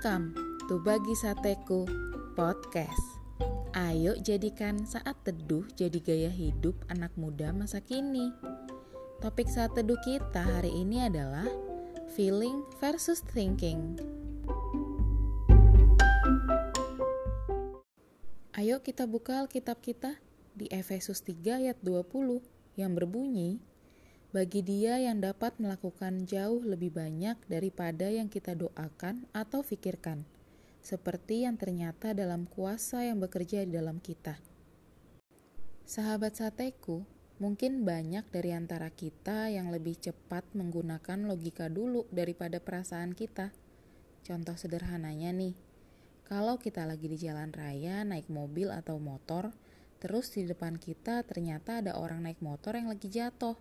Welcome to Bagi Sateku Podcast. Ayo jadikan saat teduh jadi gaya hidup anak muda masa kini. Topik saat teduh kita hari ini adalah feeling versus thinking. Ayo kita buka Alkitab kita di Efesus 3 ayat 20 yang berbunyi, bagi dia yang dapat melakukan jauh lebih banyak daripada yang kita doakan atau pikirkan, seperti yang ternyata dalam kuasa yang bekerja di dalam kita. Sahabat sateku, mungkin banyak dari antara kita yang lebih cepat menggunakan logika dulu daripada perasaan kita. Contoh sederhananya nih, kalau kita lagi di jalan raya naik mobil atau motor, terus di depan kita ternyata ada orang naik motor yang lagi jatuh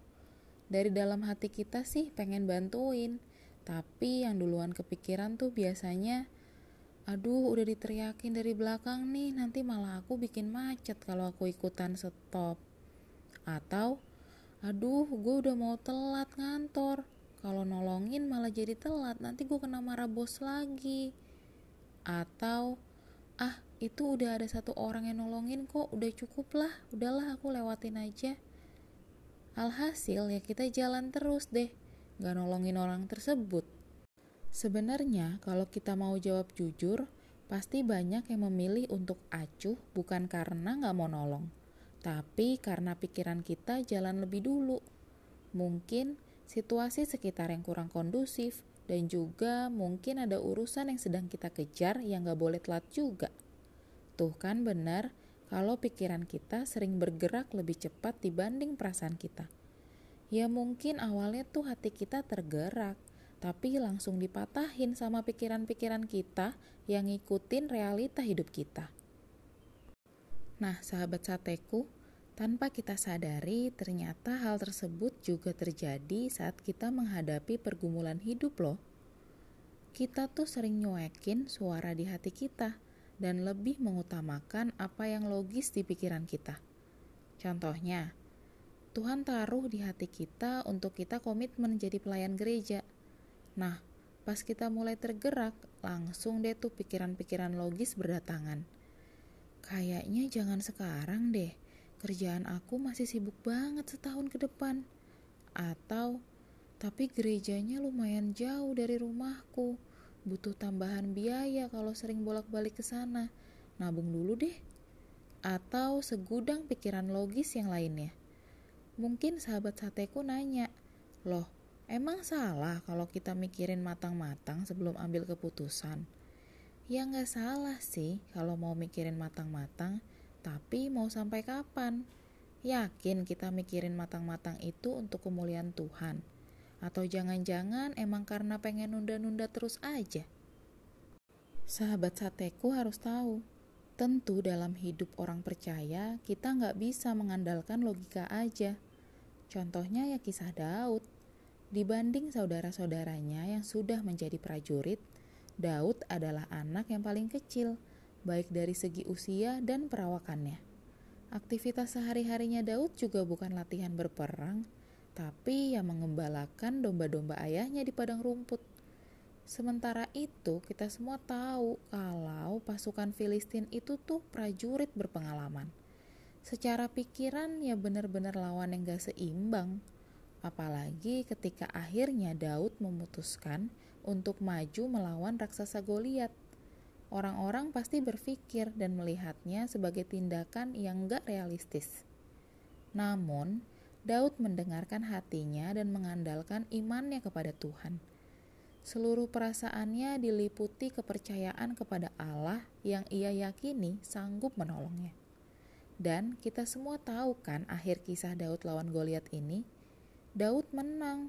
dari dalam hati kita sih pengen bantuin, tapi yang duluan kepikiran tuh biasanya, aduh udah diteriakin dari belakang nih, nanti malah aku bikin macet kalau aku ikutan stop. Atau, aduh gue udah mau telat ngantor, kalau nolongin malah jadi telat, nanti gue kena marah bos lagi. Atau, ah itu udah ada satu orang yang nolongin kok, udah cukup lah, udahlah aku lewatin aja. Alhasil ya kita jalan terus deh, gak nolongin orang tersebut. Sebenarnya kalau kita mau jawab jujur, pasti banyak yang memilih untuk acuh bukan karena gak mau nolong, tapi karena pikiran kita jalan lebih dulu. Mungkin situasi sekitar yang kurang kondusif, dan juga mungkin ada urusan yang sedang kita kejar yang gak boleh telat juga. Tuh kan benar, kalau pikiran kita sering bergerak lebih cepat dibanding perasaan kita. Ya mungkin awalnya tuh hati kita tergerak, tapi langsung dipatahin sama pikiran-pikiran kita yang ngikutin realita hidup kita. Nah, sahabat sateku, tanpa kita sadari, ternyata hal tersebut juga terjadi saat kita menghadapi pergumulan hidup loh. Kita tuh sering nyuekin suara di hati kita, dan lebih mengutamakan apa yang logis di pikiran kita. Contohnya, Tuhan taruh di hati kita untuk kita komitmen jadi pelayan gereja. Nah, pas kita mulai tergerak, langsung deh tuh pikiran-pikiran logis berdatangan. Kayaknya jangan sekarang deh, kerjaan aku masih sibuk banget setahun ke depan. Atau, tapi gerejanya lumayan jauh dari rumahku butuh tambahan biaya kalau sering bolak-balik ke sana. Nabung dulu deh. Atau segudang pikiran logis yang lainnya. Mungkin sahabat sateku nanya, loh emang salah kalau kita mikirin matang-matang sebelum ambil keputusan? Ya nggak salah sih kalau mau mikirin matang-matang, tapi mau sampai kapan? Yakin kita mikirin matang-matang itu untuk kemuliaan Tuhan? Atau jangan-jangan emang karena pengen nunda-nunda terus aja? Sahabat sateku harus tahu, tentu dalam hidup orang percaya kita nggak bisa mengandalkan logika aja. Contohnya ya kisah Daud. Dibanding saudara-saudaranya yang sudah menjadi prajurit, Daud adalah anak yang paling kecil, baik dari segi usia dan perawakannya. Aktivitas sehari-harinya Daud juga bukan latihan berperang, tapi yang mengembalakan domba-domba ayahnya di padang rumput. Sementara itu, kita semua tahu kalau pasukan Filistin itu tuh prajurit berpengalaman. Secara pikiran ya benar-benar lawan yang gak seimbang. Apalagi ketika akhirnya Daud memutuskan untuk maju melawan raksasa Goliat. Orang-orang pasti berpikir dan melihatnya sebagai tindakan yang gak realistis. Namun, Daud mendengarkan hatinya dan mengandalkan imannya kepada Tuhan. Seluruh perasaannya diliputi kepercayaan kepada Allah yang ia yakini sanggup menolongnya. Dan kita semua tahu kan akhir kisah Daud lawan Goliat ini, Daud menang.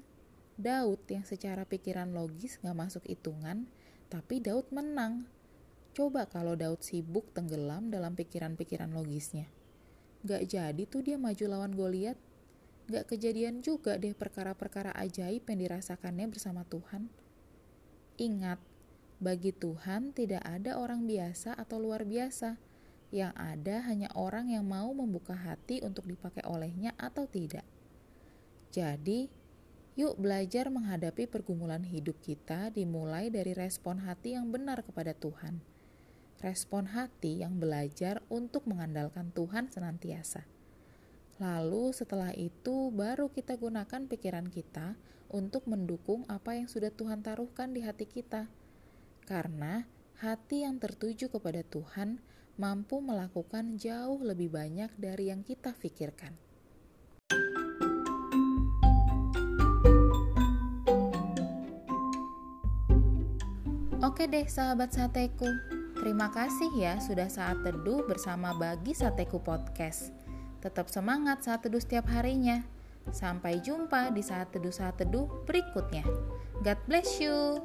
Daud yang secara pikiran logis gak masuk hitungan, tapi Daud menang. Coba kalau Daud sibuk tenggelam dalam pikiran-pikiran logisnya. Gak jadi tuh dia maju lawan Goliat gak kejadian juga deh perkara-perkara ajaib yang dirasakannya bersama Tuhan. Ingat, bagi Tuhan tidak ada orang biasa atau luar biasa. Yang ada hanya orang yang mau membuka hati untuk dipakai olehnya atau tidak. Jadi, Yuk belajar menghadapi pergumulan hidup kita dimulai dari respon hati yang benar kepada Tuhan. Respon hati yang belajar untuk mengandalkan Tuhan senantiasa. Lalu setelah itu baru kita gunakan pikiran kita untuk mendukung apa yang sudah Tuhan taruhkan di hati kita. Karena hati yang tertuju kepada Tuhan mampu melakukan jauh lebih banyak dari yang kita pikirkan. Oke deh sahabat sateku, terima kasih ya sudah saat teduh bersama Bagi Sateku Podcast. Tetap semangat saat teduh setiap harinya. Sampai jumpa di saat teduh saat teduh berikutnya. God bless you.